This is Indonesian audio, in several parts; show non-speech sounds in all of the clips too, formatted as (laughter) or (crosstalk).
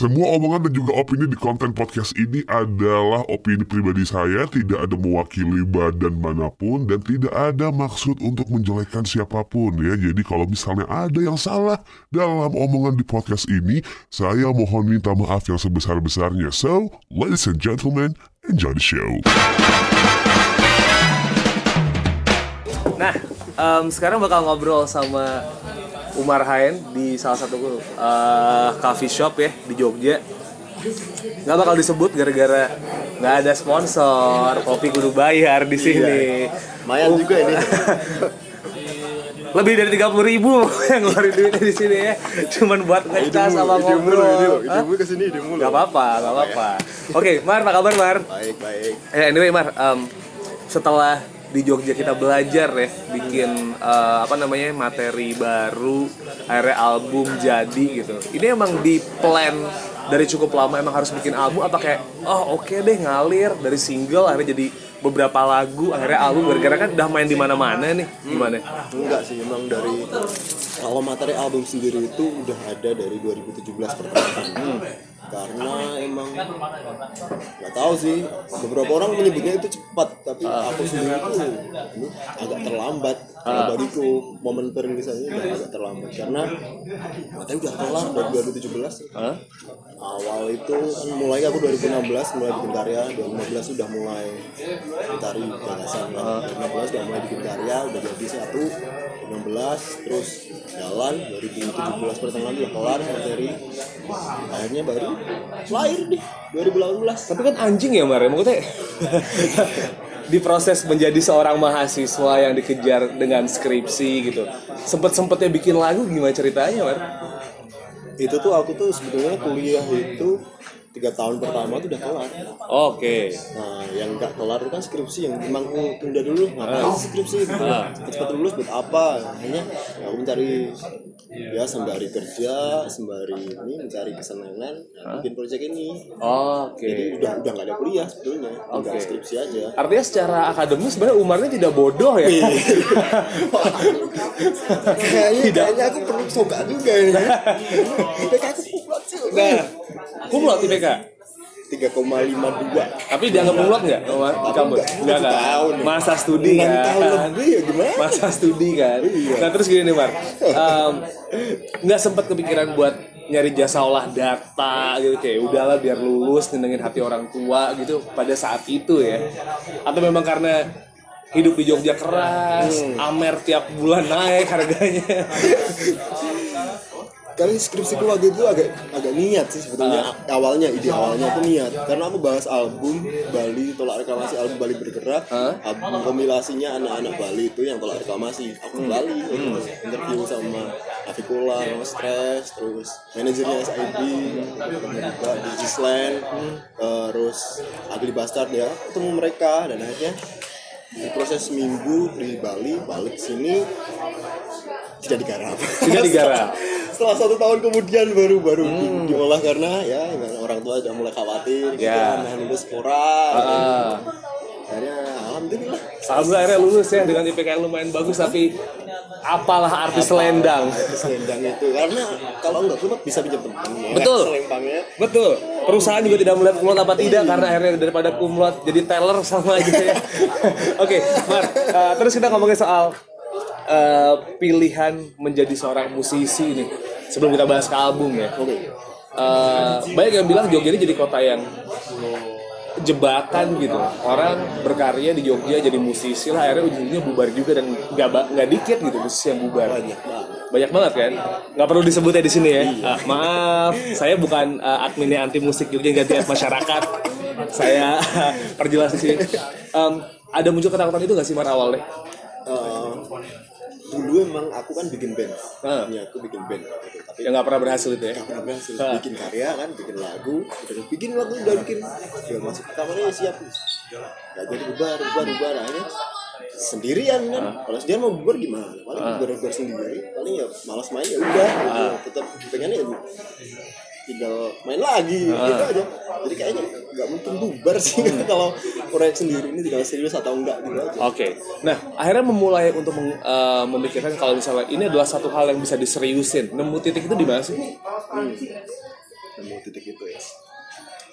Semua omongan dan juga opini di konten podcast ini adalah opini pribadi saya, tidak ada mewakili badan mana pun dan tidak ada maksud untuk menjelekkan siapa pun ya. Jadi kalau misalnya ada yang salah dalam omongan di podcast ini, saya mohon minta maaf yang sebesar-besarnya. So, ladies and gentlemen, enjoy the show. Nah, em, sekarang bakal ngobrol sama Umar Hain di salah satu eh, coffee shop ya di Jogja. Nggak bakal disebut gara-gara nggak ada sponsor, kopi kudu bayar di sini. Lumayan juga ini. (laughs) Lebih dari 30 ribu (laughs) yang ngeluarin duitnya di sini ya. Cuman buat ngecas sama ngobrol. Hah? Idemu ke sini, idemu Gak apa-apa, gak apa-apa. Oke, Mar, apa kabar Mar? Baik, baik. Eh, anyway Mar, em, setelah di Jogja kita belajar ya bikin eh, apa namanya materi baru, akhirnya album jadi gitu. Ini emang di plan dari cukup lama emang harus bikin album apa kayak oh oke deh ngalir dari single akhirnya jadi beberapa lagu akhirnya album gara-gara kan udah main di mana-mana nih gimana? Enggak sih, emang dari kalau materi album sendiri itu udah ada dari 2017 pertengahan. Karena emang nggak tahu sih, beberapa orang menyebutnya itu cepat, tapi aku sendiri tuh ini agak terlambat. Kalau bagiku momen perilisannya udah agak terlambat. Karena materi udah kelar dari 2017. Hah? awal itu kan mulai aku 2016 mulai bikin karya. 2015 sudah mulai mencari gagasan kan. 2016 udah mulai bikin karya udah jadi satu 2016 terus jalan 2017 pertengahan udah kelar materi akhirnya baru lahir deh 2018 Tapi kan anjing ya Mar, ya? maksudnya (laughs) di proses menjadi seorang mahasiswa yang dikejar dengan skripsi gitu. Sempet-sempetnya bikin lagu gimana ceritanya Mar? itu tuh aku tuh sebetulnya kuliah itu tiga tahun pertama tuh udah kelar. Oke. Nah, yang nggak kelar itu kan skripsi yang emang oh, tunda dulu. Ngapain sih skripsi? Gitu. Cepat-cepat lulus buat apa? Akhirnya ya aku mencari ya sembari kerja sembari ini mencari kesenangan nah, bikin project ini. Oke. jadi udah udah nggak ada kuliah sebetulnya. Tinggal Oke. skripsi aja. Artinya secara akademis sebenarnya Umarnya tidak bodoh ya. (laughs) kayaknya kayaknya aku perlu coba juga (laughs) ini IPK aku kumlot sih Nah, kumlot IPK. 3,52 Tapi dianggap kumlot nggak? Enggak, Enggak kan? tahun. Masa studi kan? tahun lebih ya gimana masa studi kan. Iya. Nah terus gini nih Mar, Em, nggak sempat kepikiran buat nyari jasa olah data gitu kayak udahlah biar lulus nyenengin hati orang tua gitu pada saat itu ya. Atau memang karena hidup di Jogja keras, Hmm. amer tiap bulan naik harganya. (laughs) Kali skripsiku waktu itu agak agak niat sih sebetulnya awalnya ide awalnya itu niat. Karena aku bahas album Bali tolak reklamasi album Bali bergerak. Hah? album kompilasinya anak-anak Bali itu yang tolak reklamasi. Aku ke Bali terus interview sama Afikula sama Stress terus manajernya ketemu juga di Gisland terus Agli Bastard ya. Ketemu mereka dan akhirnya proses minggu di Bali balik sini tidak digarap Tidak digarap. (laughs) setelah satu tahun kemudian baru baru di- diolah karena ya orang tua sudah mulai khawatir gitu Ya. kan nah, lulus kurang Ah. akhirnya alhamdulillah Alhamdulillah akhirnya lulus ya dengan IPK yang lumayan bagus tapi apalah arti selendang. selendang itu karena kalau nggak kumlot bisa pinjam teman ya. Betul. selempangnya Betul. Perusahaan juga tidak melihat kumlot apa tidak karena akhirnya daripada kumlot jadi teller sama aja ya. (laughs) Oke, Mar. eh, terus kita ngomongin soal eh, pilihan menjadi seorang musisi nih. Sebelum kita bahas ke album ya. oke Eh, banyak yang bilang Jogja ini jadi kota yang jebakan gitu. Orang berkarya di Jogja jadi musisi lah akhirnya ujungnya bubar juga dan nggak nggak dikit gitu musisi yang bubar. Banyak banget. Banyak banget kan? Nggak perlu disebut ya di sini ya. Ah, maaf saya bukan uh, adminnya anti musik Jogja ganti masyarakat. Saya (laughs) perjelas di sini. Em, ada muncul ketakutan itu nggak sih Mar awalnya? Eh, dulu emang aku kan bikin band. Ah. ya aku bikin band gitu. tapi yang nggak pernah berhasil itu ya? Gak pernah berhasil. Ah. bikin karya kan bikin lagu udah bikin lagu udah bikin. Udah masuk ke kamarnya ya siap. Gak jadi bubar bubar bubar. Akhirnya sendirian kan. Kalau sendirian mau bubar gimana? Paling bubar bubar sendiri. Paling ya malas main ya udah. Gitu. tetap pengennya ya tinggal main lagi gitu aja. Jadi kayaknya nggak mungkin bubar sih (laughs) kalau proyek sendiri ini tinggal serius atau enggak gitu aja. Oke, nah akhirnya memulai untuk meng- eh, memikirkan kalau misalnya ini adalah satu hal yang bisa diseriusin. Nemu titik itu di mana sih? nemu titik itu ya.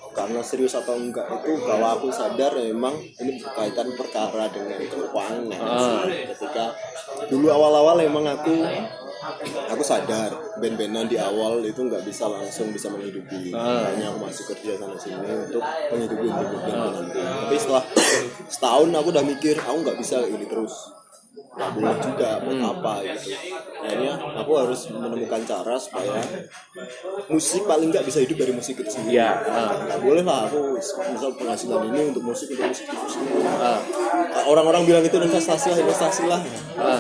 Karena serius atau enggak itu kalau aku sadar memang ini berkaitan perkara dengan keuangan Ah. ketika dulu awal-awal memang aku aku sadar band-bandan di awal itu nggak bisa langsung bisa menghidupi. Ah. aku masih kerja sana sini untuk menghidupi band-bandanku tapi setelah setahun aku udah mikir aku nggak bisa ini terus nggak boleh juga buat Hmm. apa gitu akhirnya aku harus menemukan cara supaya musik paling nggak bisa hidup dari musik itu sendiri Iya, ah. nggak boleh lah aku misal penghasilan ini untuk musik untuk musik itu sendiri Ah. orang-orang bilang itu investasi lah investasi lah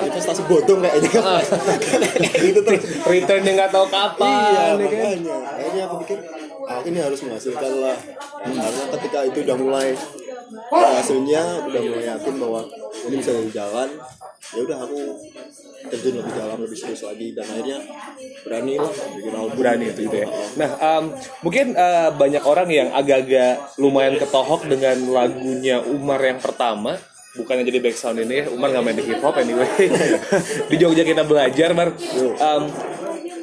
investasi bodong kayaknya Ah. (laughs) Kayak gitu terus Returnnya nggak tahu iya kapan. ya kan? makanya akhirnya aku pikir ah, ini harus menghasilkan lah karena ketika itu udah mulai hasilnya udah mulai yakin bahwa ini bisa jadi jalan ya udah aku terjun lebih dalam lebih serius lagi dan akhirnya berani lah bikin album berani itu gitu ya. Nah, em, mungkin eh, banyak orang yang agak-agak lumayan ketohok dengan lagunya Umar yang pertama. Bukannya jadi background ini ya, Umar nggak main di hip hop anyway. (laughs) di Jogja kita belajar, Bar. Em,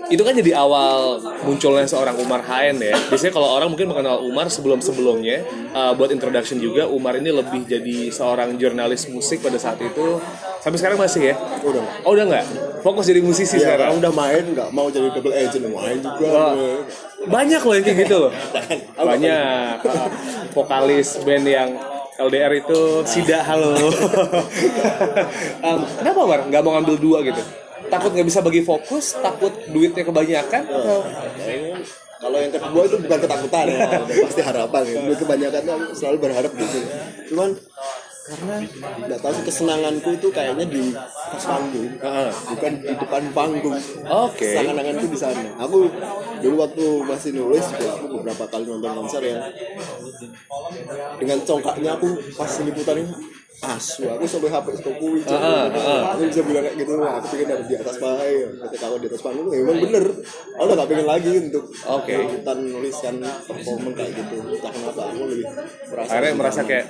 itu kan jadi awal munculnya seorang Umar Haen ya. Biasanya kalau orang mungkin mengenal Umar sebelum-sebelumnya, eh, buat introduction juga, Umar ini lebih jadi seorang jurnalis musik pada saat itu. Sampai sekarang masih ya? udah Oh udah nggak? Fokus jadi musisi Iya, sekarang? udah main nggak mau jadi double agent main juga Wah, banyak loh yang kayak gitu loh (laughs) banyak uh, vokalis band yang LDR itu Sida halo (laughs) um, kenapa Mar nggak mau ngambil dua gitu takut nggak bisa bagi fokus takut duitnya kebanyakan atau Kayaknya kalau yang kedua itu bukan ketakutan ya, pasti harapan ya. Dulu kebanyakan selalu berharap gitu. Cuman karena nggak tahu sih kesenanganku itu kayaknya di atas panggung, bukan di depan panggung. oke Kesenanganku di sana. Aku dulu waktu masih nulis juga aku beberapa kali nonton konser yang dengan congkaknya aku pas liputan ini asu aku sampai HP ah, ah. aku bisa bilang kayak gitu aku pengen ada di atas panggung ketika aku di atas panggung emang bener. Aku udah gak pengen lagi untuk Oke. liputan nuliskan performan kayak gitu. Entah kenapa aku lebih merasa akhirnya merasa kayak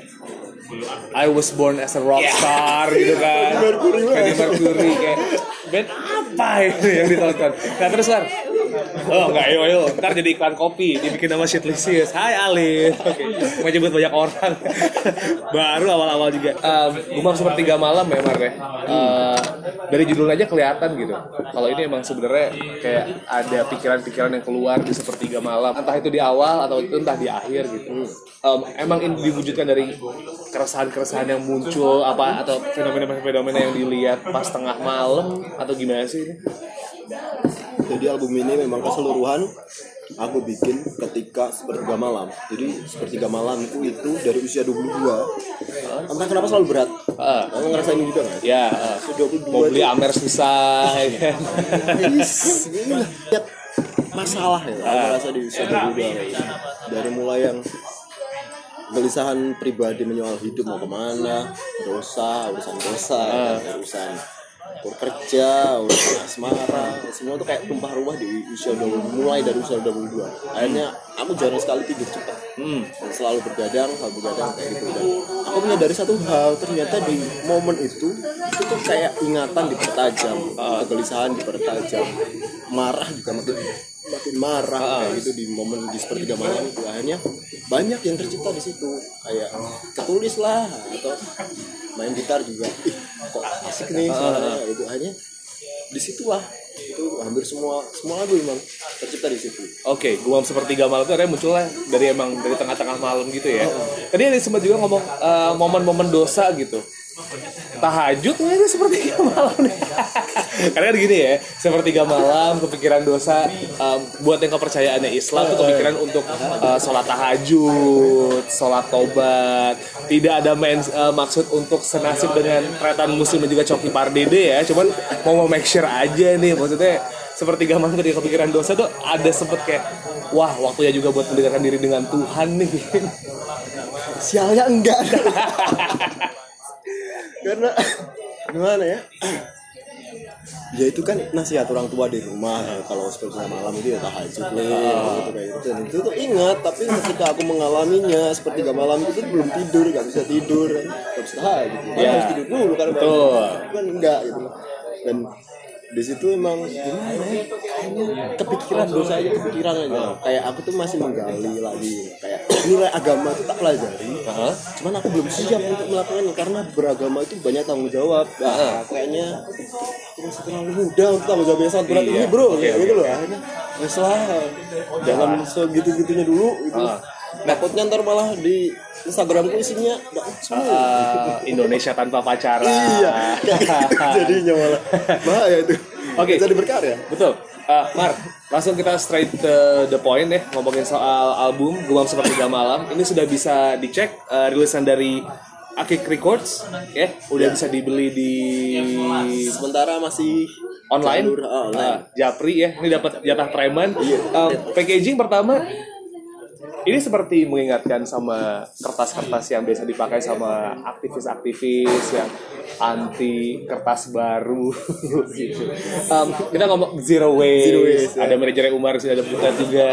I was born as a rock star gitu (laughs) kan. Freddie Mercury kayak band apa ini yang ditonton? Nah terus kan oh enggak ayo ayo. Ntar jadi iklan kopi dibikin nama Shitlicious Hai Alif. Oke mau nyebut banyak orang. (laughs) Baru awal-awal juga. Um, Gumam sepertiga malam ya Mar ya. Uh, dari judul aja kelihatan gitu. Kalau ini emang sebenarnya kayak ada pikiran-pikiran yang keluar di sepertiga malam. Entah itu di awal atau itu entah di akhir gitu. Um, emang ini diwujudkan dari keresahan-keresahan yang muncul apa atau fenomena-fenomena yang dilihat pas tengah malam atau gimana sih ini? Jadi album ini memang keseluruhan aku bikin ketika sepertiga malam. Jadi sepertiga malam itu dari usia 22 entah kenapa selalu berat. Ah. kamu ngerasain juga nggak? Ya, uh, Usia 22 mau beli Amer susah, ya kan? Lihat masalah ya aku rasa di usia 22 dari mulai yang gelisahan pribadi menyoal hidup mau ke mana dosa urusan dosa ya kan, urusan kerja urusan asmara semua tuh kayak tumpah ruah di usia 20 mulai dari usia 22 akhirnya aku jarang sekali tidur cepat. Hmm. dan selalu bergadang selalu bergadang kayak gitu. Dan aku menyadari satu hal ternyata di momen itu itu tuh kayak ingatan dipertajam kegelisahan dipertajam marah juga makin makin marah kayak gitu di momen di sepertiga malam itu. Akhirnya banyak yang tercipta di situ. Kayak ketulis lah atau main gitar juga. ih kok asik nih suaranya itu akhirnya di situlah itu hampir semua semua lagu emang tercipta di situ Oke, gumam sepertiga malam itu akhirnya munculnya dari emang dari tengah-tengah malam gitu ya. Tadi ada sempat juga ngomong eh, momen-momen dosa gitu. Tahajud ini sepertiga malam nih. (laughs) Karena kan gini ya, sepertiga malam kepikiran dosa em, buat yang kepercayaannya Islam tuh kepikiran untuk eh, sholat tahajud, sholat tobat. Tidak ada main eh, maksud untuk senasib dengan tretan muslim dan juga coki pardede ya. Cuman mau make sure aja nih maksudnya sepertiga malam ketika kepikiran dosa tuh ada sempet kayak wah waktunya juga buat mendekatkan diri dengan Tuhan nih (laughs) sialnya enggak (laughs) karena gimana ya ya itu kan nasihat orang tua di rumah kalau seperti malam itu ya tahajud nih gitu kayak gitu. Dan itu tuh ingat tapi ketika aku mengalaminya seperti malam itu belum tidur nggak bisa tidur. Nggak bisa tahajud kan Ya. harus tidur dulu kan kan enggak gitu. Dan di situ emang gimana ya kepikiran dosa aja kepikiran aja. Kayak aku tuh masih menggali lagi nilai agama itu tak pelajari Heeh. cuman aku belum siap untuk melakukannya karena beragama itu banyak tanggung jawab nah, kayaknya aku masih terlalu muda untuk tanggung jawab yang sangat berat Iya. ini bro kayak oke. gitu loh akhirnya wes lah jangan segitu gitunya dulu gitu Ah. takutnya ntar malah di Instagramku isinya semua Eh, Indonesia tanpa pacaran. iya (laughs) jadinya malah bahaya itu Oke. jadi berkarya Betul. Eh, Mar, langsung kita straight to the point deh ngomongin soal album Gumam Seperti Tiga Malam. Ini sudah bisa dicek eh, rilisan dari Akik Records, ya, udah bisa dibeli di sementara masih online, jalur, ah, online. Eh, Japri ya. Ini dapat jatah preman. Eh, packaging pertama ini seperti mengingatkan sama kertas-kertas yang biasa dipakai sama aktivis-aktivis yang anti kertas baru (laughs) gitu. Em, kita ngomong zero waste, Zero waste, ya. ada manajernya Umar sih ada kita juga.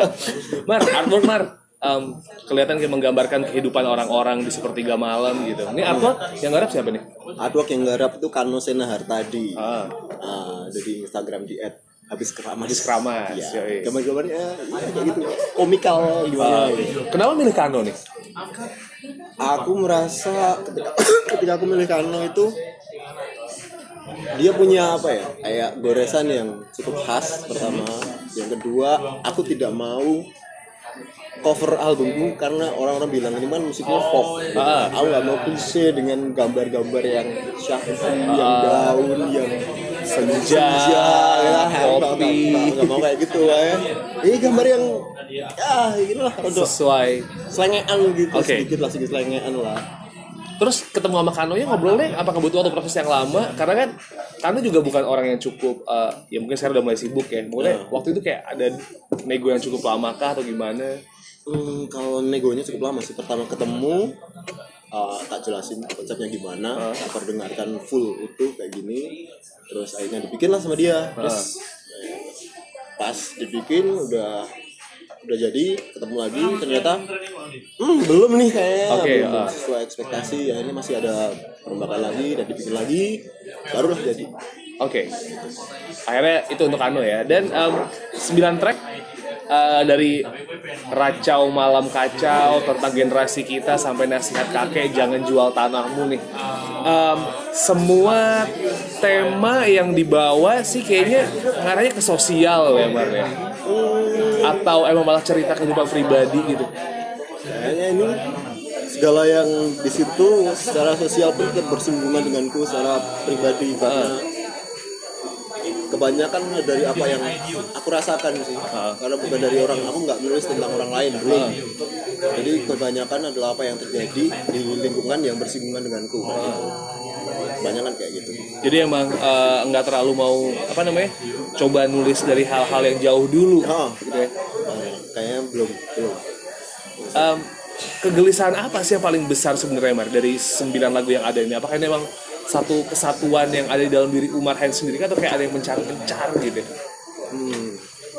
Mar, artwork Mar, em, kelihatan kayak menggambarkan kehidupan orang-orang di sepertiga malam gitu. Ini artwork yang garap siapa nih? artwork yang garap itu Kano Sena Hartadi Ah, Ah, jadi Instagram di at habis keramas. Habis Keramas, ya, gambar-gambarnya ya, kayak gitu. Komikal gimana gitu. kenapa milih Kano nih? aku merasa ketika, ketika aku milih Kano itu dia punya apa ya? Kayak goresan yang cukup khas pertama. Yang kedua aku tidak mau cover albumku karena orang-orang bilang ini kan musiknya folk Ah. aku nggak mau klise dengan gambar-gambar yang syahdu yang daun yang Senja, ya, kopi. nggak- mau kayak gitu ya ini gambar yang ya gitu lah untuk Sesuai selengean gitu Oke. sedikit lah sedikit selengean lah Terus ketemu sama Kano nya ngobrol deh, apakah butuh waktu proses yang lama? Karena kan Kano juga bukan orang yang cukup, eh, ya mungkin sekarang udah mulai sibuk ya. Mungkin waktu itu kayak ada nego yang cukup lama kah atau gimana? Hmm, kalau negonya cukup lama sih. Pertama ketemu, uh, tak jelasin konsepnya gimana, tak perdengarkan full utuh kayak gini. Terus akhirnya dibikin lah sama dia. Terus eh, pas dibikin udah udah jadi ketemu lagi ternyata hmm, belum nih kayaknya Oke, belum ah. sesuai ekspektasi akhirnya masih ada perombakan lagi dan dibikin lagi barulah jadi Oke, akhirnya itu untuk Kano ya. Dan em, 9 track eh, dari Racau Malam Kacau tentang generasi kita sampai nasihat kakek jangan jual tanahmu nih. Em, semua tema yang dibawa sih kayaknya ngarahnya ke sosial ya Mar ya. Atau emang malah cerita kehidupan pribadi gitu. Kayaknya ini segala yang di situ secara sosial pun bersinggungan denganku secara pribadi karena kebanyakan dari apa yang aku rasakan sih. Karena bukan dari orang aku nggak nulis tentang orang lain belum. Jadi kebanyakan adalah apa yang terjadi di lingkungan yang bersinggungan denganku. Kebanyakan kayak gitu. Jadi emang eh, nggak terlalu mau apa namanya coba nulis dari hal-hal yang jauh dulu. oh, Gitu ya. Nah, kayaknya belum belum. Em, kegelisahan apa sih yang paling besar sebenarnya Mar dari sembilan lagu yang ada ini? Apakah ini memang satu kesatuan yang ada di dalam diri Umar Hans sendiri kah? atau kayak ada yang mencar-mencar gitu? Hmm,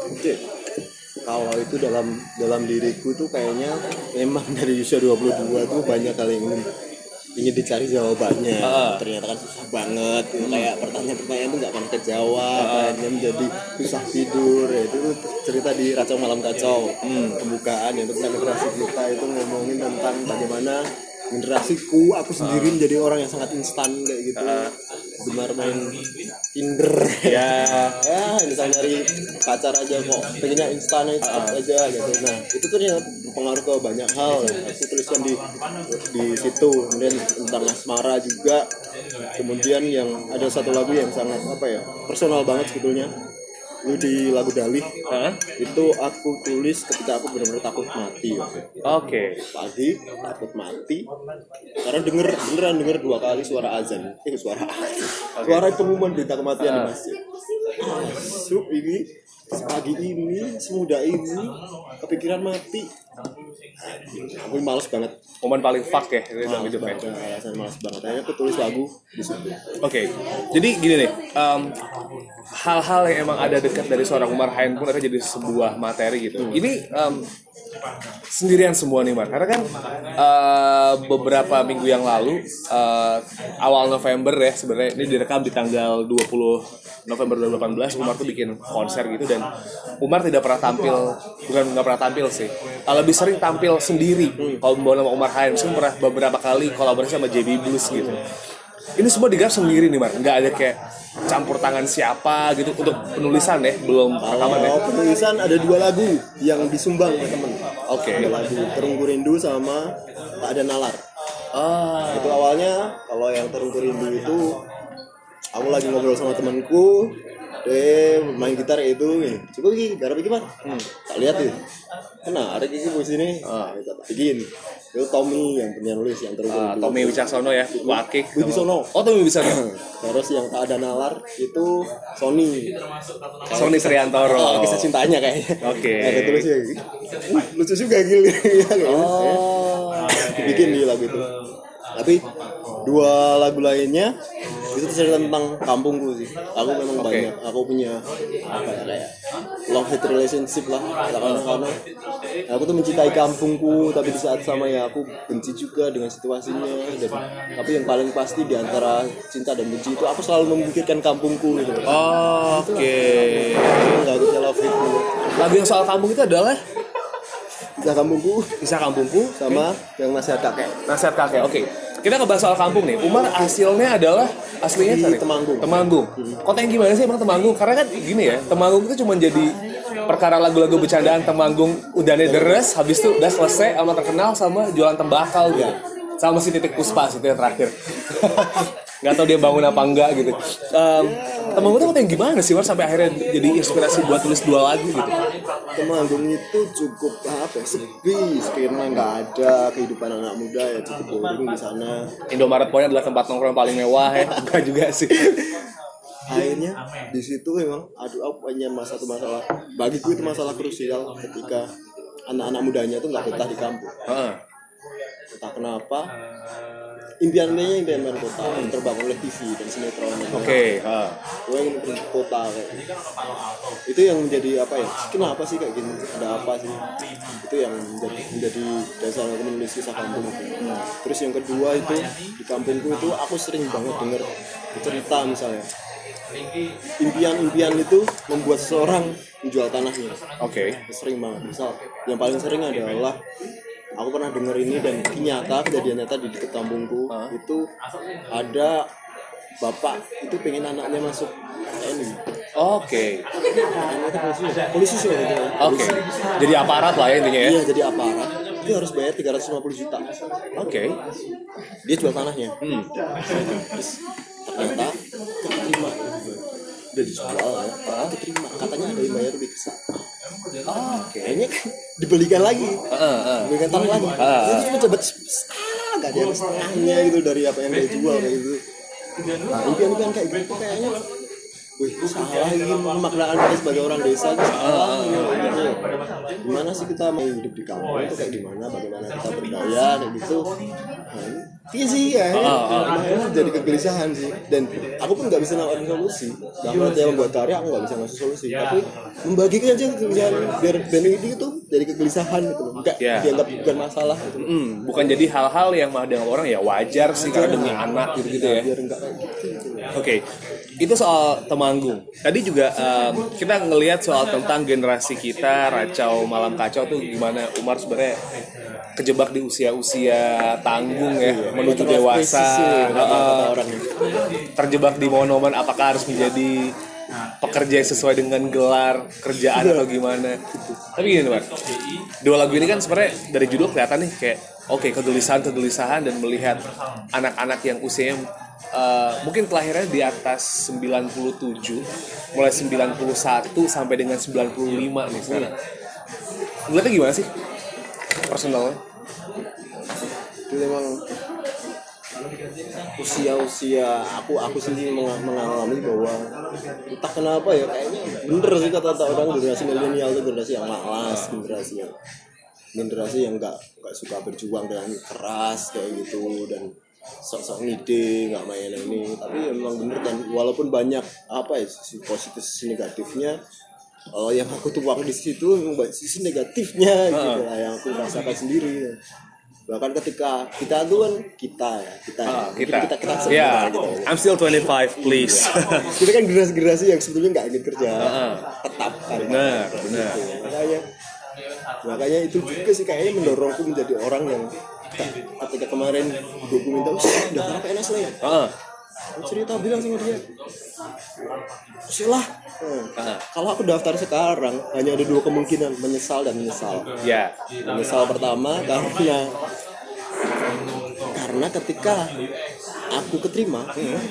oke. Kalau itu dalam dalam diriku tuh kayaknya memang (laughs) dari usia 22 tuh banyak kali yang ingin, ingin dicari jawabannya. Ah. Ternyata kan susah banget. gitu. Kayak pertanyaan-pertanyaan tuh nggak pernah kejawab. Akhirnya menjadi susah tidur. Ya, itu cerita di Racau Malam Kacau. Pembukaan yang tentang generasi kita itu ngomongin tentang bagaimana generasiku aku sendiri menjadi orang yang sangat instan kayak gitu. Gemar main Tinder. Ya, (laughs) ya bisa nyari pacar aja kok. Pengennya instan instan aja gitu. Nah itu tuh yang berpengaruh ke banyak hal. Aku tuliskan di di situ. Kemudian tentang asmara juga. Kemudian yang ada satu lagu yang sangat apa ya personal banget sebetulnya itu di lagu Dalih Hah? itu aku tulis ketika aku benar-benar takut mati oke. pagi takut mati. Karena denger beneran denger dua kali suara azan. Eh suara azan. Suara pengumuman berita kematian di Ah. masjid masuk ini pagi ini semudah ini kepikiran mati. Aku males banget. Momen paling fuck ya dari dalam hidupnya. banget alasan males banget. Akhirnya aku tulis lagu di situ. Oke, jadi gini nih, em, hal-hal yang emang ada dekat dari seorang Umar Hain pun akan jadi sebuah materi gitu. Ini em, sendirian semua nih Mar, karena kan eh, beberapa minggu yang lalu, eh, awal November ya sebenarnya ini direkam di tanggal 20 November 2018, Umar tuh bikin konser gitu dan Umar tidak pernah tampil, bukan nggak pernah tampil sih, eh, lebih sering tampil sendiri. Kalau membawa nama Umar Hain, meskipun pernah beberapa kali kolaborasi sama JB Blues gitu. Ini semua digarap sendiri nih Mar. Nggak ada kayak campur tangan siapa gitu untuk penulisan ya belum rekaman ya? Kalau penulisan ada dua lagu yang disumbang ke temen. Oke. dua lagu Terunggu Rindu sama Tak Ada Nalar. Ah. Itu awalnya kalau yang Terunggu Rindu itu aku lagi ngobrol sama temanku deh main gitar itu nih coba gini garap gimana hmm. tak lihat tuh kena ada gigi di sini ah kita tak bikin itu Tommy yang punya nulis yang terunggu ah, Tommy Wicaksono ya Wakik Wibisono. oh Tommy Wicaksono terus yang tak ada nalar itu Sony Sony Triantoro Oh, kisah cintanya kayaknya. Oke. Ada tulis ya. Uh, lucu juga gil. Iya, gitu. oh Dibikin di lagu itu. Tapi dua lagu lainnya itu cerita tentang kampungku sih. Aku memang Oke. banyak. Aku punya apa ya kayak long hate relationship lah karena karena aku tuh mencintai kampungku tapi di saat sama ya aku benci juga dengan situasinya. Dan tapi yang paling pasti di antara cinta dan benci itu aku selalu memikirkan kampungku gitu oke. nggak bisa love itu lagu yang soal kampung itu adalah? Bisa kampungku. Kisah kampungku sama yang nasihat kakek. Nasihat kakek oke kita ngebahas soal kampung nih. Umar hasilnya adalah aslinya sorry, Temanggung. Temanggung. Kota yang gimana sih emang Temanggung? Karena kan gini ya Temanggung itu cuma jadi perkara lagu-lagu bercandaan Temanggung. Udah deres habis itu udah selesai sama terkenal sama jualan tembakau gitu. Sama si titik puspa sih itu yang terakhir (laughs) nggak tahu dia bangun apa enggak gitu. Em, Temanggung itu kota yang gimana sih Umar sampai akhirnya jadi inspirasi buat tulis dua lagu gitu. Temanggung itu cukup apa ya, sepi. Karena nggak ada kehidupan anak muda ya cukup boring di sana. Indomaret Point adalah tempat nongkrong paling mewah ya. (laughs) Enggak juga sih. Akhirnya di situ memang aduh aku punya masa satu masalah bagiku itu masalah krusial ketika anak-anak mudanya tuh nggak betah di kampung. Heeh. entah kenapa impiannya impian kota yang terbangun oleh TV dan sinetron. Oke. Heeh. gue ingin pergi kota kayak. Itu yang menjadi apa ya? Kenapa sih kayak gini? Ada apa sih? Itu yang menjadi, menjadi dasar aku menulis kisah kampung itu. Terus yang kedua itu di kampungku itu aku sering banget denger cerita misalnya. Impian-impian itu membuat seseorang menjual tanahnya. Oke. Sering banget. Misal yang paling sering adalah aku pernah denger ini dan nyata kejadian nyata di dekat kampungku itu ada bapak itu pengen anaknya masuk TNI Oke, polisi sih waktu itu oke. Jadi aparat lah ya intinya ya. iya jadi aparat. Itu harus bayar 350 juta. Oke. dia jual tanahnya. Hmm. terus ternyata keterima. Udah dijual ya. Keterima. Katanya ada yang bayar lebih besar Oh, Oke. kayaknya kan dibelikan lagi Heeh, heeh. belikan tanah lagi Ah. itu cuma coba ah, gak ada yang setengahnya gitu dari apa yang dia jual kayak gitu nah impian-impian kayak gitu kayaknya Wih, salah ini pemaknaan kita sebagai orang desa itu salah ini gitu. Gimana sih kita mau hidup di kampung itu kayak gimana, bagaimana kita berdaya kayak gitu. Ini iya sih ya, makanya jadi kegelisahan sih. Dan aku pun nggak bisa nawarin solusi. Bahkan dia membuat karya aku nggak bisa ngasih solusi. Tapi membagikan aja kegelisahan biar band ini itu jadi kegelisahan gitu loh. Enggak Ya. dianggap bukan masalah gitu. Hmm, bukan jadi hal-hal yang mah dengan orang ya wajar sih karena demi anak gitu-gitu ya. Biar enggak gitu. gitu. Oke, itu soal Temanggung. Tadi juga em, kita ngelihat soal tentang generasi kita racau malam kacau tuh gimana. Umar sebenarnya kejebak di usia-usia tanggung ya menuju dewasa, kata Heeh. orang ini. terjebak di monoman apakah harus menjadi pekerja yang sesuai dengan gelar kerjaan atau gimana. Tapi gini Mar, dua lagu ini kan sebenarnya dari judul kelihatan nih kayak oke kegelisahan-kegelisahan dan melihat anak-anak yang usianya eh, mungkin kelahirannya di atas 97 mulai 91 sampai dengan 95 nih sekarang. Ngeliatnya gimana sih? Personalnya? itu memang usia-usia aku aku sendiri meng- mengalami bahwa entah kenapa ya kayaknya bener sih kata-kata orang generasi milenial itu generasi yang malas generasi yang generasi yang nggak nggak suka berjuang dengan keras kayak gitu dan sok-sok ngide nggak main ini tapi emang bener dan walaupun banyak apa ya sisi positif sisi negatifnya oh yang aku tuang di situ memang sisi negatifnya gitu lah yang aku rasakan sendiri bahkan ketika kita tuh kan kita ya kita ya. Ah, Mungkin kita. kita kita Ya, sebentar gitu ya. I'm still 25, please. kita kan generasi-generasi yang sebetulnya nggak ingin kerja tetap kan Benar, benar. Gitu. Makanya itu juga sih kayaknya mendorongku menjadi orang yang ketika, ketika kemarin gue minta udah kenapa PNS lah ya Ah, Aku cerita bilang sama dia Silah Ah. Kalau aku daftar sekarang Hanya ada dua kemungkinan Menyesal dan menyesal ya. Menyesal pertama karena Karena ketika Aku keterima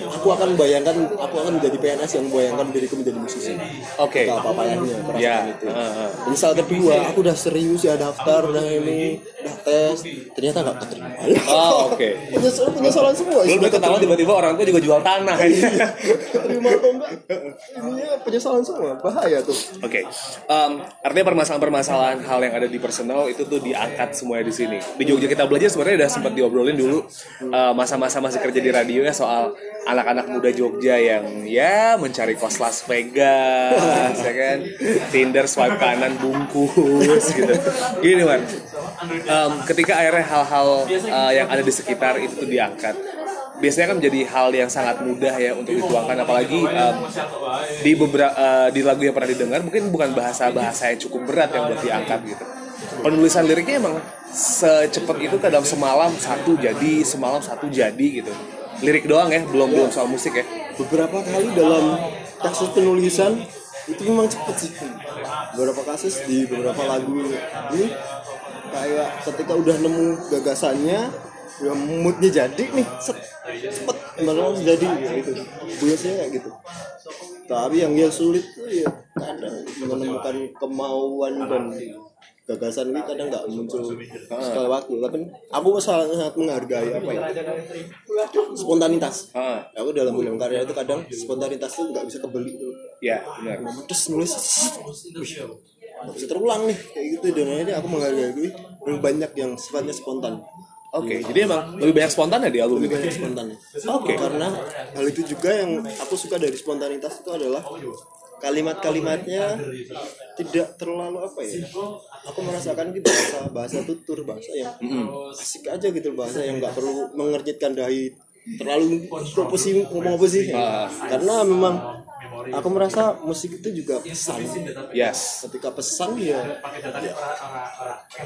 Aku akan bayangkan Aku akan menjadi PNS yang membayangkan diriku menjadi musisi Oke. Gak apa-apa ya perasaan Ya. itu ah, ah. Menyesal kedua Aku udah serius ya daftar Udah ini Udah tes Ternyata gak keterima Oh, oke. (laughs) Penyesalan, penyesalan semua Lu udah tiba-tiba orang tuh juga jual tanah. terima atau enggak ininya penyesalan semua bahaya tuh Oke, Em, artinya permasalahan-permasalahan hal yang ada di personal itu tuh diangkat semuanya di sini. Di Jogja kita belajar sebenarnya udah sempat diobrolin dulu eh, masa-masa masih kerja di radio ya soal anak-anak muda Jogja yang ya mencari kos Las Vegas, ya kan, Tinder swipe kanan bungkus gitu. Gini man, Em, ketika akhirnya hal-hal eh, yang ada di sekitar itu tuh diangkat, biasanya kan menjadi hal yang sangat mudah ya untuk dituangkan. Apalagi em, di beberapa di lagu yang pernah didengar mungkin bukan bahasa-bahasa yang cukup berat yang buat diangkat gitu. Penulisan liriknya emang secepat itu ke dalam semalam satu jadi semalam satu jadi gitu. Lirik doang ya belum belum soal musik ya. Beberapa kali dalam kasus penulisan itu memang cepet sih. Beberapa kasus di beberapa lagu ini kayak ketika udah nemu gagasannya ya moodnya jadi nih set, cepet malah jadi gitu. Biasanya kayak gitu. Tapi yang yang sulit tuh ya kadang menemukan kemauan dan gagasan ini kadang nggak muncul sekali waktu tapi aku sangat sangat menghargai apa ya? Spontanitas. Ah, aku dalam film karya itu kadang spontanitas itu nggak bisa kebeli tuh. Ya benar. Terus nulis. Nggak bisa terulang nih kayak gitu. Dan akhirnya aku menghargai lebih banyak yang sifatnya spontan. Oke jadi emang lebih banyak spontan ya di album lebih ini? banyak spontan. Oke. karena hal itu juga yang aku suka dari spontanitas itu adalah kalimat-kalimatnya tidak terlalu apa ya? Aku merasakan ini bahasa bahasa tutur bahasa yang asik aja gitu bahasa yang nggak perlu mengerjitkan dahi terlalu sih ngomong apa sih? Karena memang aku merasa musik itu juga pesan. yes. Ketika pesan ya, ya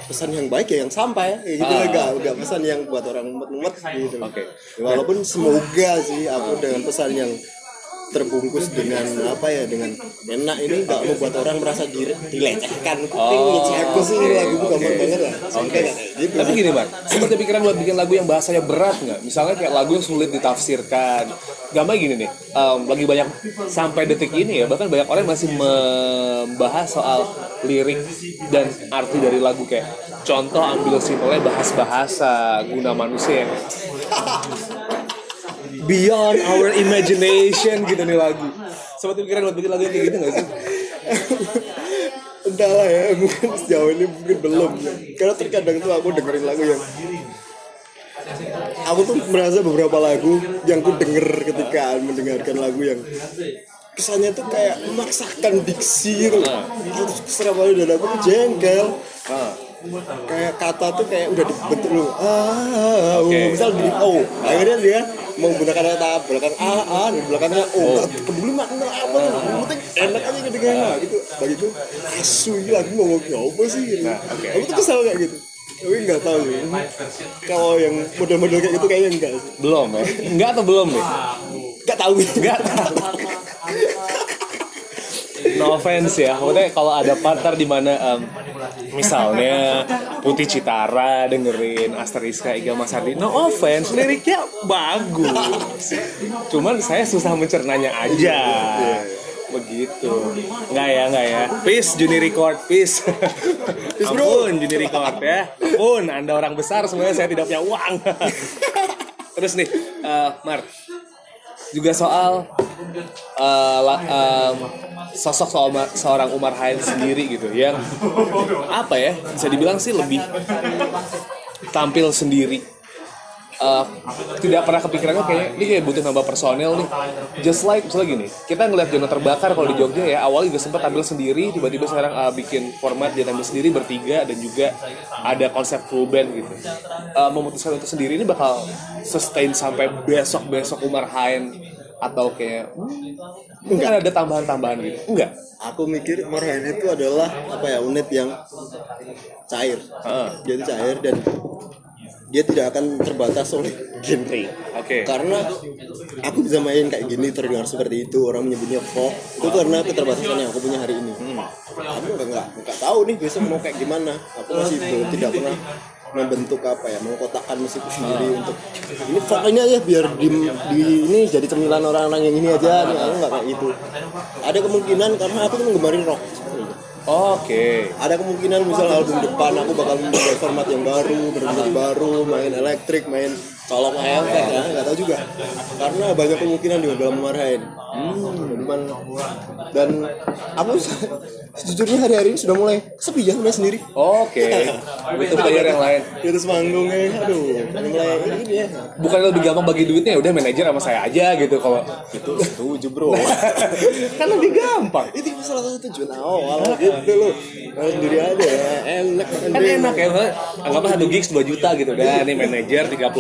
pesan yang baik ya yang sampai. Kayak gitu enggak enggak pesan yang buat orang umet-umet gitu Oke. Ya, walaupun semoga sih aku dengan pesan yang terbungkus dengan apa ya dengan enak ini nggak membuat orang merasa di, dilecehkan. Kuping Oh, aku sih oke, lagu bukan oke. banget lah. Kayak gitu Tapi gini Bar, seperti pikiran buat bikin lagu yang bahasanya berat nggak? Misalnya kayak lagu yang sulit ditafsirkan. Gampang gini nih, em, lagi banyak sampai detik ini ya, bahkan banyak orang masih membahas soal lirik dan arti dari lagu. Kayak contoh ambil simpelnya bahas bahasa guna manusia. yang (laughs) beyond our imagination gitu nih lagu. Seperti pikiran buat bikin lagu yang kayak gitu nggak sih? (laughs) entahlah ya mungkin sejauh ini mungkin belum karena terkadang tuh aku dengerin lagu yang aku tuh merasa beberapa lagu yang ku denger ketika mendengarkan lagu yang kesannya tuh kayak memaksakan diksi gitu loh. terus keserap kali dan aku tuh jengkel Ah, kayak kata tuh kayak udah dibentuk loh ah Oke. oh, misal di oh akhirnya dia menggunakan kata belakang a a dan belakangnya oh nggak peduli makna apa yang penting enak aja kedengaran gitu. Bagiku asu ini lagu ngomongnya apa sih? Gitu. Nah, oke. aku tuh kesal kayak gitu. Tapi nggak tahu. Sih kalau yang model-model kayak gitu kayaknya enggak sih. Belum ya? Enggak atau belum nih? nggak tahu. Enggak tahu. (laughs) No offense ya, maksudnya kalau ada partner di mana em, misalnya Putih Citara dengerin Asteriska Iga Mas Ardi, no offense, liriknya bagus. Cuman saya susah mencernanya aja. Begitu. Enggak ya, enggak ya. Peace Juni Record, peace. Ampun Juni Record ya. Ampun, Anda orang besar sebenarnya saya tidak punya uang. Terus nih, eh, Mar, juga soal eh, la- em, sosok seorang, seorang Umar Hain sendiri gitu yang apa ya bisa dibilang sih lebih tampil sendiri Eh, tidak pernah kepikirannya kayaknya ini kayak butuh nambah personel nih. Just like misalnya gini kita ngeliat Jono terbakar kalau di Jogja ya awalnya juga sempat tampil sendiri tiba-tiba sekarang eh, bikin format dia tampil sendiri bertiga dan juga ada konsep full band gitu. Eh, memutuskan untuk sendiri ini bakal sustain sampai besok besok Umar Hain atau kayak hmm, mungkin ada tambahan-tambahan gitu. Enggak? Aku mikir Morhain itu adalah apa ya unit yang cair. Dia itu cair dan dia tidak akan terbatas oleh genre. Oke. Karena aku bisa main kayak gini terdengar seperti itu orang menyebutnya folk. Itu karena keterbatasan yang aku punya hari ini. Aku nggak nggak nggak tahu nih besok mau kayak gimana. Aku masih belum tidak pernah membentuk apa ya mengkotakkan musikku sendiri untuk ini folk ini aja biar di, di ini jadi cemilan orang-orang yang ini aja. Nih aku nggak kayak gitu. Ada kemungkinan karena aku tuh menggemari rock sebenarnya oke. Ada kemungkinan misal album depan aku bakal membuat format yang baru benar baru main elektrik main colong efek ya. nggak tahu juga. Karena banyak kemungkinan di dalam memarahin hmm, cuman dan aku sejujurnya hari-hari ini sudah mulai sepi ya mulai sendiri. Oke. (laughs) Butuh player yang lain. di atas manggungnya aduh mulai ini ya. Bukan lebih gampang bagi duitnya ya udah manajer sama saya aja gitu kalau itu setuju bro. (laughs) Kan lebih gampang. Itu salah satu tujuan awal. Gitu loh. Main sendiri aja enak makan kan enak ya anggaplah satu gigs 2 juta gitu. Dan nih manajer 30%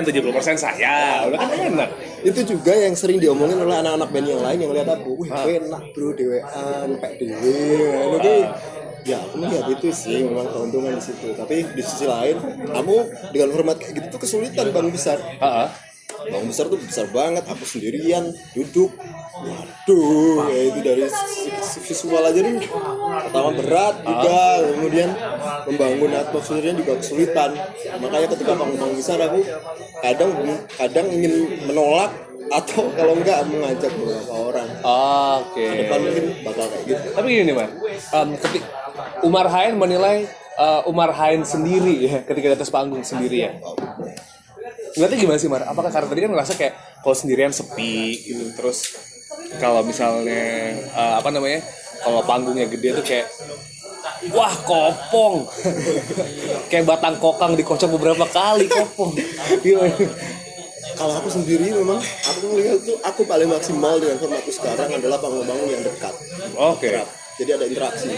70% saya. Udah kan enak. Itu juga yang sering diomongin oleh anak-anak band yang lain yang lihat aku wih enak bro dewean kayak dewe. Ini tuh ya aku melihat itu sih memang keuntungan di situ. Tapi di sisi lain aku dengan format kayak gitu tuh kesulitan bang besar. Heeh. Bang besar tuh besar banget aku sendirian duduk. Waduh ya itu dari visual aja nih. Pertama berat juga kemudian membangun atmosfernya juga kesulitan. Makanya ketika panggung besar aku kadang kadang ingin menolak atau kalau enggak mengajak beberapa orang. Oke. Depan mungkin bakal kayak gitu. Tapi gini nih man Em, ketik Umar Hain menilai eh, Umar Hain sendiri ya ketika di atas panggung sendiri ya Ngeliatnya gimana sih Mar? Apakah karena tadi kan ngerasa kayak kalau sendirian sepi gitu terus kalau misalnya eh, apa namanya kalau panggungnya gede tuh kayak wah kopong (laughs) kayak batang kokang dikocok beberapa kali kopong gimana? (laughs) kalau aku sendiri memang aku melihat tuh aku paling maksimal dengan formatku sekarang adalah panggung-panggung yang dekat Oke Kerap. jadi ada interaksi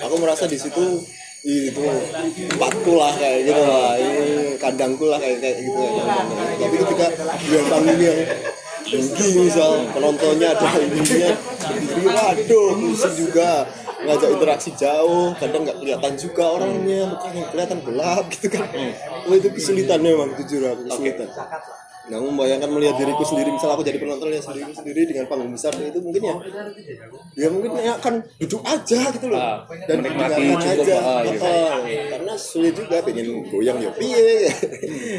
aku merasa di situ itu tempatku lah kayak gitu lah. Ini kandangku lah kayak kayak gitu. Tapi ketika dengan panggung yang tinggi misal penontonnya ada ininya berdiri waduh pusing juga. Ngajak interaksi jauh kadang nggak kelihatan juga orangnya mukanya kelihatan gelap gitu kan. Wah, itu kesulitan memang jujur aku kesulitan Nah, membayangkan melihat diriku sendiri, misal aku jadi penonton lihat sendiri sendiri dengan panggung besar itu mungkin ya, ya mungkin ya akan duduk aja gitu loh, Ah, dan menikmati cukup, aja, ah, gitu. Karena sulit juga pengen goyang ya piye.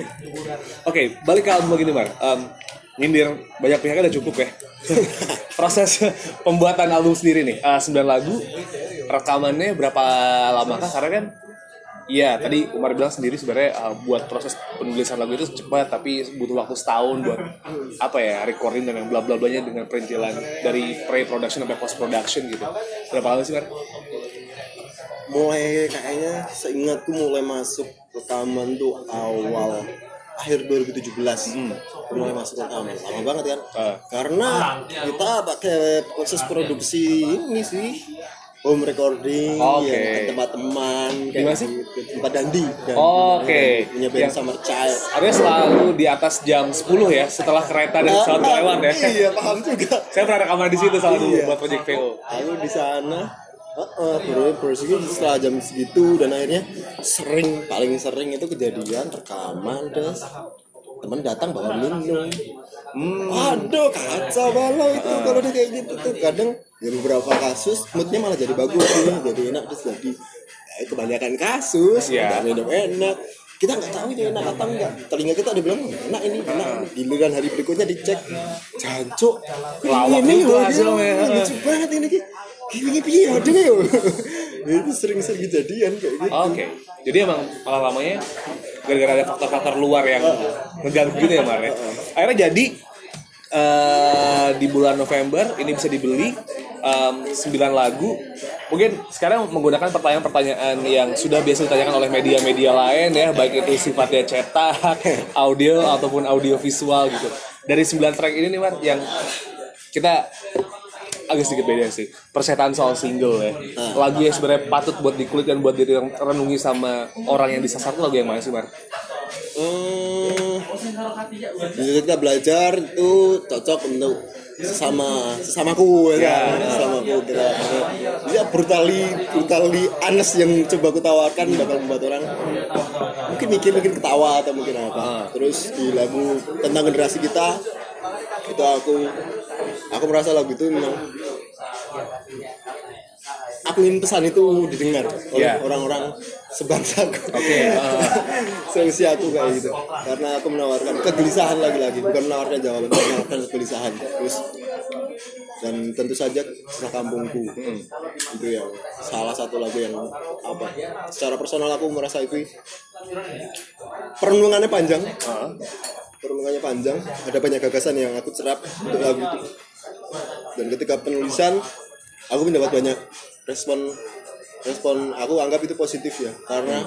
(laughs) Oke, balik ke album begini, Mar. Em, nyindir banyak pihak udah cukup ya. (laughs) Proses pembuatan album sendiri nih, eh, 9 lagu, rekamannya berapa lama kah? Karena kan, Iya, tadi Umar bilang sendiri sebenarnya eh, buat proses penulisan lagu itu cepat, tapi butuh waktu setahun buat apa ya recording dan yang bla bla blanya dengan perintilan dari pre-production sampai post production gitu. Berapa lama sih, Mar? mulai kayaknya seingatku mulai masuk rekaman tuh awal akhir 2017 mulai masuk rekaman lama banget kan Ah. karena kita pakai proses produksi ini sih home recording Oke. ya, ke tempat teman kayak Gimana sih? gitu. tempat Dandi Dandi. Oke. punya band Yang- Summer Child Artinya selalu di atas jam 10 ya, setelah kereta dan pesawat lewat ya. iya paham juga Saya pernah rekaman di situ salah dulu Iya. buat project VO. aku di sana Heeh, baru prosesnya setelah jam segitu dan akhirnya sering paling sering itu kejadian rekaman terus teman datang bawa minum Hmm. waduh kacau balau itu kalau udah kayak gitu tuh kadang ya beberapa kasus moodnya malah jadi bagus nih jadi enak terus jadi eh, kebanyakan kasus Iya. nggak minum enak. Kita nggak tahu ini enak atau enggak. Telinga kita udah bilang enak ini enak. Giliran hari berikutnya dicek jancuk. Lawak ini loh, hasilnya. ini lucu banget ini gini piye aduh yo. Itu sering-sering kejadian kayak gitu. Oke. Jadi emang malah lamanya gara-gara ada faktor-faktor luar yang ngeganggu gitu ya Mar ya. Akhirnya jadi eh, di bulan November ini bisa dibeli em, 9 lagu. Mungkin sekarang menggunakan pertanyaan-pertanyaan yang sudah biasa ditanyakan oleh media-media lain ya, baik itu sifatnya cetak, (laughs) audio ataupun audio visual gitu. Dari 9 track ini nih Mar yang kita agak sedikit beda sih. Persetan soal single ya. Lagu yang sebenarnya patut buat dikulik dan buat direnungi sama orang yang disasar tuh lagu yang mana sih Mar? Hmm, kita belajar itu cocok untuk sesama sesamaku ya, kan? sesamaku kita ya brutali brutali anes yang coba aku tawarkan bakal membuat orang mungkin mikir mungkin ketawa atau mungkin apa terus di lagu tentang generasi kita itu aku aku merasa lagu itu memang aku ingin pesan itu didengar oleh Ya. orang-orang sebangsaku Oke, (laughs) ah. solusi aku kayak gitu. Karena aku menawarkan kegelisahan lagi-lagi bukan menawarkan jawaban menawarkan kegelisahan. Terus dan tentu saja kisah kampungku itu yang salah satu lagu yang apa secara personal aku merasa itu perenungannya panjang. Perenungannya panjang. Ada banyak gagasan yang aku serap untuk lagu itu. Dan ketika penulisan aku mendapat banyak respon respon aku anggap itu positif ya karena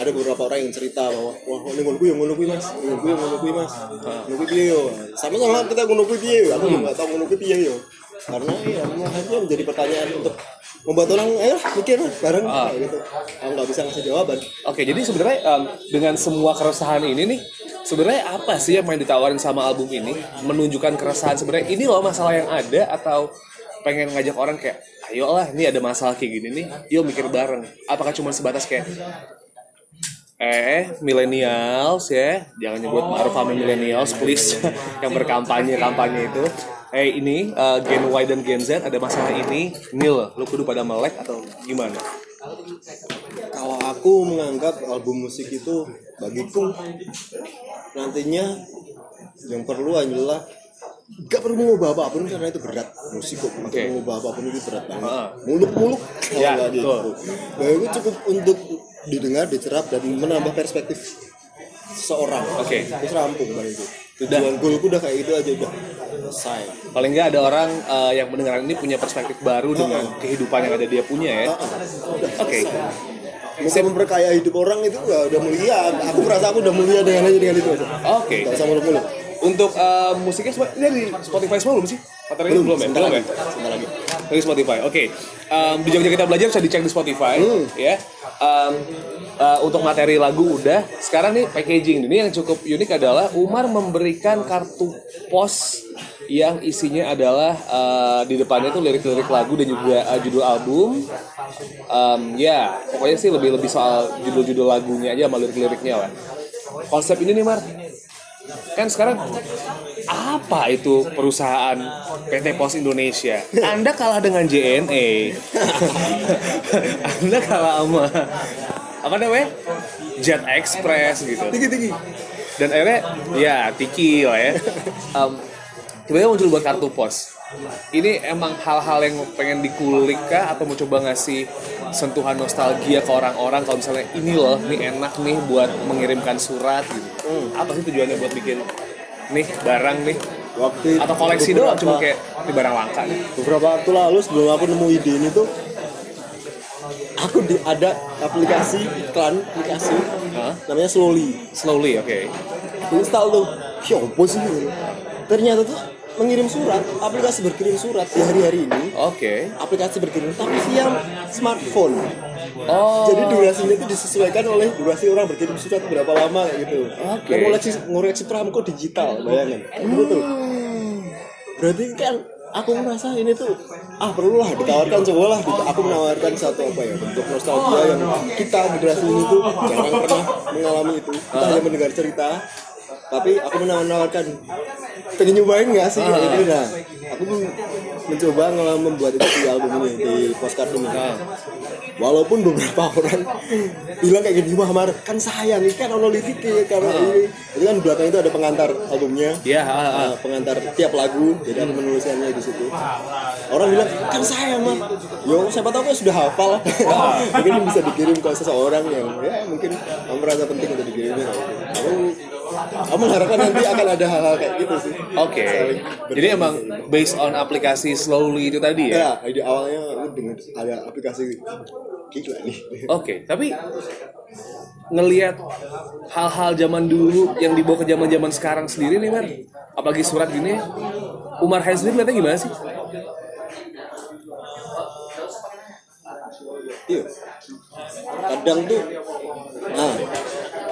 ada beberapa orang yang cerita bahwa wah ini ngono kuwi ngono kuwi mas. Ngono kuwi ngono kuwi mas. Ngono kuwi piye yo? Sama sama kita ngono kuwi piye yo? Aku nggak tahu ngono kuwi piye yo. Karena ya akhirnya menjadi pertanyaan untuk membuat orang ayo mikir bareng. Kayak gitu. Aku nggak bisa ngasih jawaban. Oke, jadi sebenarnya em, dengan semua keresahan ini nih, sebenarnya apa sih yang main ditawarin sama album ini? Menunjukkan keresahan? Sebenarnya ini loh masalah yang ada atau pengen ngajak orang kayak, ayolah ini ada masalah kayak gini nih, yuk mikir bareng. Apakah cuma sebatas kayak eh millennials ya jangan nyebut Maruf Amin millennials please. (laughs) Yang berkampanye kampanye itu eh ini eh, Gen Y dan Gen Z ada masalah ini nil lu kudu pada melek atau gimana? Kalau aku menganggap album musik itu bagiku. Nantinya yang perlu adalah gak perlu mengubah apa pun karena itu berat musik kok untuk Oke. mengubah apa pun itu berat banget Ah. muluk-muluk Ya, betul. gitu. nah itu cukup untuk didengar dicerap dan menambah perspektif seseorang Oke. terus rampung bang itu Sudah. tujuan goalku udah kayak gitu aja udah selesai paling nggak ada orang eh, yang mendengar ini punya perspektif baru dengan kehidupan yang ada dia punya ya. Udah oke Bisa memperkaya hidup orang itu udah mulia. Aku merasa aku udah mulia dengan aja dengan itu aja. oke Gak usah muluk-muluk. Untuk eh, musiknya semua ini di Spotify semua belum sih? Materinya belum, ya? Sebentar belum ya? lagi. Sebentar lagi. dari Spotify oke. Em, di Jogja kita belajar bisa dicek di Spotify ya. Em, eh, untuk materi lagu udah. Sekarang nih packaging. Ini yang cukup unik adalah Umar memberikan kartu pos yang isinya adalah eh, di depannya tuh lirik-lirik lagu dan juga eh, judul album. Em, ya pokoknya sih lebih lebih soal judul-judul lagunya aja sama lirik-liriknya lah. Konsep ini nih Mar kan sekarang apa itu perusahaan PT Pos Indonesia? Anda kalah dengan JNE. (laughs) Anda kalah sama apa namanya? Jet Express gitu. Tinggi tinggi. Dan akhirnya ya Tiki lah ya. Em, tiba-tiba muncul buat kartu pos. Ini emang hal-hal yang pengen dikulik kah atau mau coba ngasih sentuhan nostalgia ke orang-orang kalau misalnya ini loh, ini enak nih buat mengirimkan surat gitu. Apa sih tujuannya buat bikin nih barang nih Waktu atau koleksi doang cuma kayak ini barang langka nih. beberapa waktu lalu sebelum aku nemu ide ini tuh aku di, ada aplikasi iklan aplikasi Hah? namanya Slowly. Slowly, oke. Aku install tuh. Ya apa sih? Ternyata tuh mengirim surat, aplikasi berkirim surat di hari-hari ini Oke. aplikasi berkirim tapi via smartphone. Oh. Jadi durasinya itu disesuaikan oleh durasi orang berkirim surat berapa lama kayak gitu. Oke. Dan ngoleksi ngoreksi perangko digital, bayangin. Itu tuh. Berarti kan aku merasa ini tuh ah perlulah ditawarkan coba lah Di- aku menawarkan satu apa ya bentuk nostalgia yang kita generasi ini tuh jarang pernah mengalami itu kita hanya mendengar cerita tapi aku menawarkan pengen nyobain nggak sih? Kayak gitu nah aku mencoba ngelam membuat itu di album ini di postcard ini. Walaupun beberapa orang bilang kayak gini Mar kan sayang ini kan ono liriknya karena ini. Itu kan belakang itu ada pengantar albumnya. Ya, ah, ah. Nah, pengantar tiap lagu jadi aku menuliskannya di situ. Orang bilang kan sayang mah yo siapa tahu kan sudah hafal. (laughs) Mungkin bisa dikirim ke seseorang yang ya mungkin merasa penting untuk dikirimin aku Aku mengharapkan nanti akan ada hal-hal kayak gitu sih. Oke. Saling Jadi emang based on aplikasi Slowly itu tadi ya? Ya, ide awalnya aku dengan ada aplikasi gila nih. Oke, tapi ngelihat hal-hal zaman dulu yang dibawa ke zaman-zaman sekarang sendiri nih, Mar. Apalagi surat gini, Umar sendiri lihatnya gimana sih? Iya. Kadang tuh, nah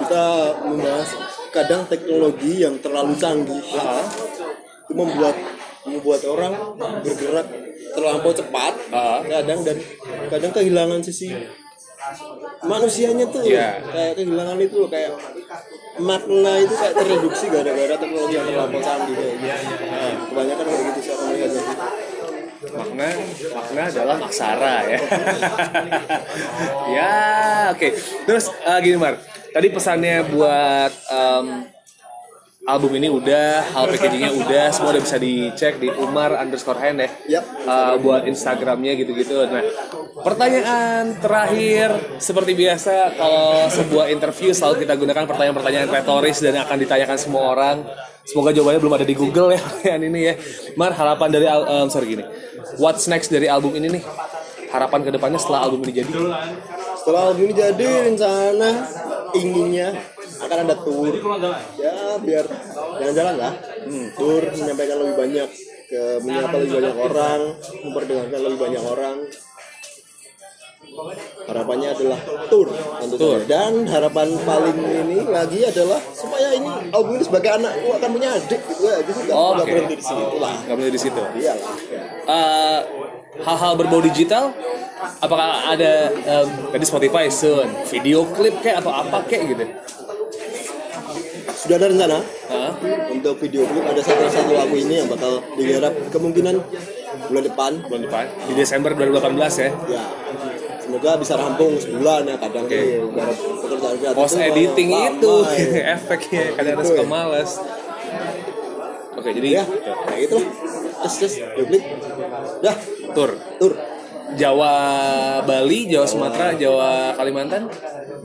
kita membahas kadang teknologi yang terlalu canggih itu membuat membuat orang bergerak terlampau cepat kadang dan kadang kehilangan sisi manusianya tuh Iya. kayak kehilangan itu loh kayak makna itu kayak tereduksi gara-gara teknologi yang terlampau canggih kayak gitu. Nah, kebanyakan kayak gitu sih sih. Makna makna adalah aksara ya. (laughs) ya, oke. Terus eh, gini, Mar. Tadi pesannya buat em, album ini udah, hal packagingnya udah, semua udah bisa dicek di Umar underscore hand ya. Yap. Eh, buat Instagramnya gitu-gitu. Nah, pertanyaan terakhir seperti biasa kalau sebuah interview selalu kita gunakan pertanyaan-pertanyaan retoris dan akan ditanyakan semua orang. Semoga jawabannya belum ada di Google ya (laughs) pertanyaan ini ya. Mar, harapan dari em, sorry gini. What's next dari album ini nih? Harapan ke depannya setelah album ini jadi? Setelah album ini jadi rencana inginnya akan ada tour. Ya biar jalan-jalan lah. Tour menyampaikan lebih banyak ke menyapa lebih banyak orang memperdengarkan lebih banyak orang. Harapannya adalah tour tentu saja. dan harapan paling ini lagi adalah supaya ini album ini sebagai anakku akan punya adik. Gitu ya jadi nggak Oh, berhenti di situ lah. Nggak boleh di situ. iyalah ya. Hal-hal berbau digital? Apakah ada em, tadi Spotify soon video klip kayak atau apa kayak gitu? Sudah ada rencana? Hah? untuk video klip ada satu satu lagu ini yang bakal digarap kemungkinan bulan depan. Bulan depan? Di Desember 2018 ya? Ya. Semoga bisa rampung sebulan ya kadang tuh garap pekerjaan kreatif post tuh editing lama, itu ya. (laughs) efeknya kadang Gitu suka ya. males. Oke jadi ya kayak itu lah terus terus klip dah tur. tur. Jawa Bali Jawa Sumatera Jawa Kalimantan?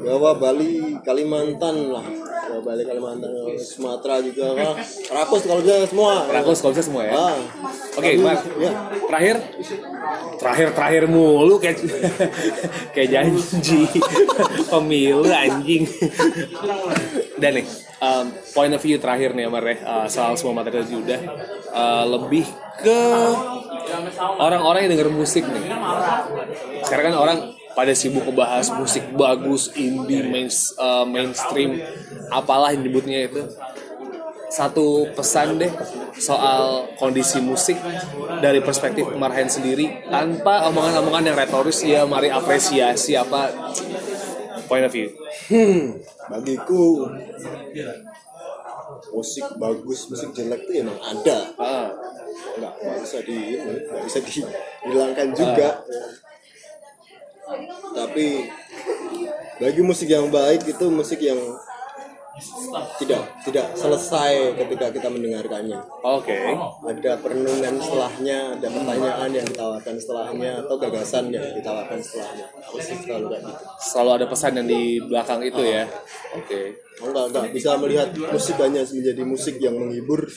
Jawa Bali Kalimantan lah. Jawa Bali Kalimantan Sumatera juga lah. Rakus kalau bisa semua. Rakus kalau bisa semua ya? Ah. Oke, Mar. ya. Terakhir, terakhir terakhir mulu kayak (laughs) kayak janji. (laughs) Pemilu anjing. Dan nih, um, point of view terakhir nih Amar ya, uh, soal semua materi tadi udah. Uh, lebih ke orang-orang yang denger musik nih. Sekarang kan orang pada sibuk ngebahas musik bagus, indie, main, uh, mainstream, apalah yang disebutnya itu. Satu pesan deh soal kondisi musik dari perspektif kemarahan sendiri tanpa omongan-omongan yang retoris ya mari apresiasi apa point of view Hmm, bagiku musik bagus, musik jelek itu emang ada. ah, Nggak, nggak bisa di nggak bisa dihilangkan juga. Tapi bagi musik yang baik itu musik yang tidak tidak selesai ketika kita mendengarkannya. oke Ada perenungan setelahnya, ada pertanyaan yang ditawarkan setelahnya atau gagasan yang ditawarkan setelahnya. Musik selalu kayak gitu. selalu ada pesan yang di belakang itu ya oke Aku nggak nggak bisa melihat musik hanya menjadi musik yang menghibur.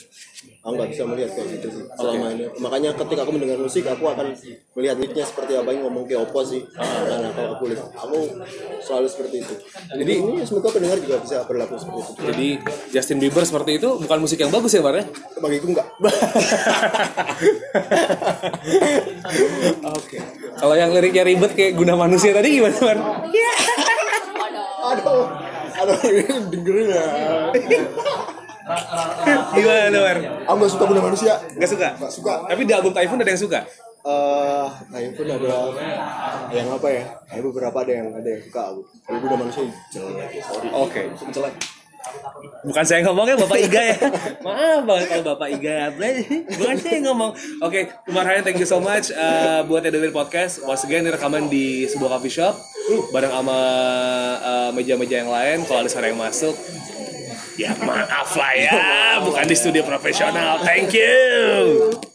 Aku nggak bisa melihat kayak gitu sih selama ini. Makanya ketika aku mendengar musik, aku akan melihat liriknya seperti apa yang ngomong ke opo sih. Nah, kalau aku lihat, aku selalu seperti itu. Jadi ini semoga pendengar juga bisa berlaku seperti itu. jadi Justin Bieber seperti itu bukan musik yang bagus ya Mar ya Bagiku nggak. (laughs) oke kalau yang liriknya ribet kayak guna manusia tadi gimana Mar Aduh, aduh ini dengerin ya. gimana Mar Aku nggak suka bunda manusia. nggak suka Nggak suka. tapi di album Typhoon ada yang suka Eh, nah pun ada yang apa ya? Ada beberapa ada yang ada yang suka aku. Tapi bunda manusia jelek. Sorry. oke Jelek. Bukan saya ngomongnya Bapak Iga ya. Maaf banget kalau Bapak Iga. Bukan saya yang ngomong. Oke, Umar Hayan thank you so much uh, buat dengerin podcast. Once again rekaman di sebuah coffee shop bareng sama uh, meja-meja yang lain. Kalau ada suara yang masuk, ya maaf lah ya. Bukan di studio profesional. Thank you.